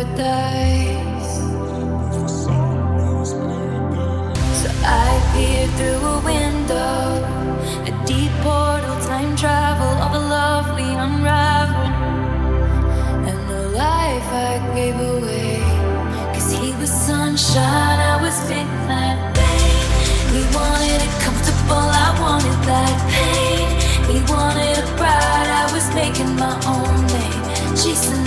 So I peer through a window, a deep portal, time travel of a love we unraveled, and the life I gave away. Cause he was sunshine, I was midnight pain. He wanted it comfortable, I wanted that pain. He wanted a bride, I was making my own name. Chasing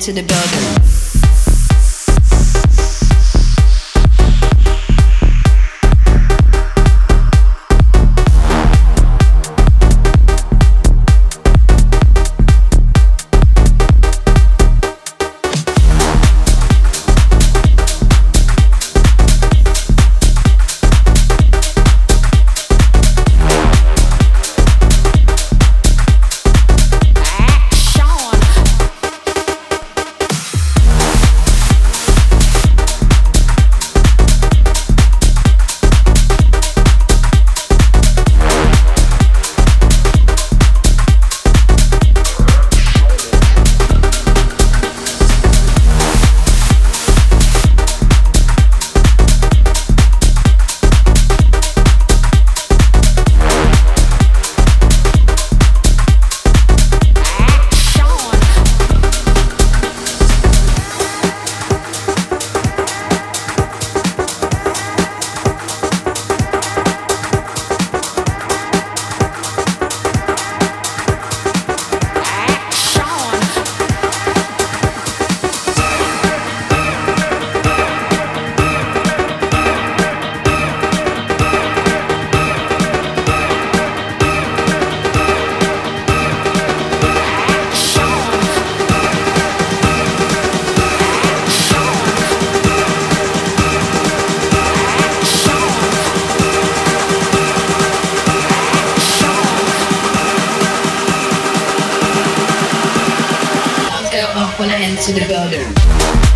to the building. wanna the building.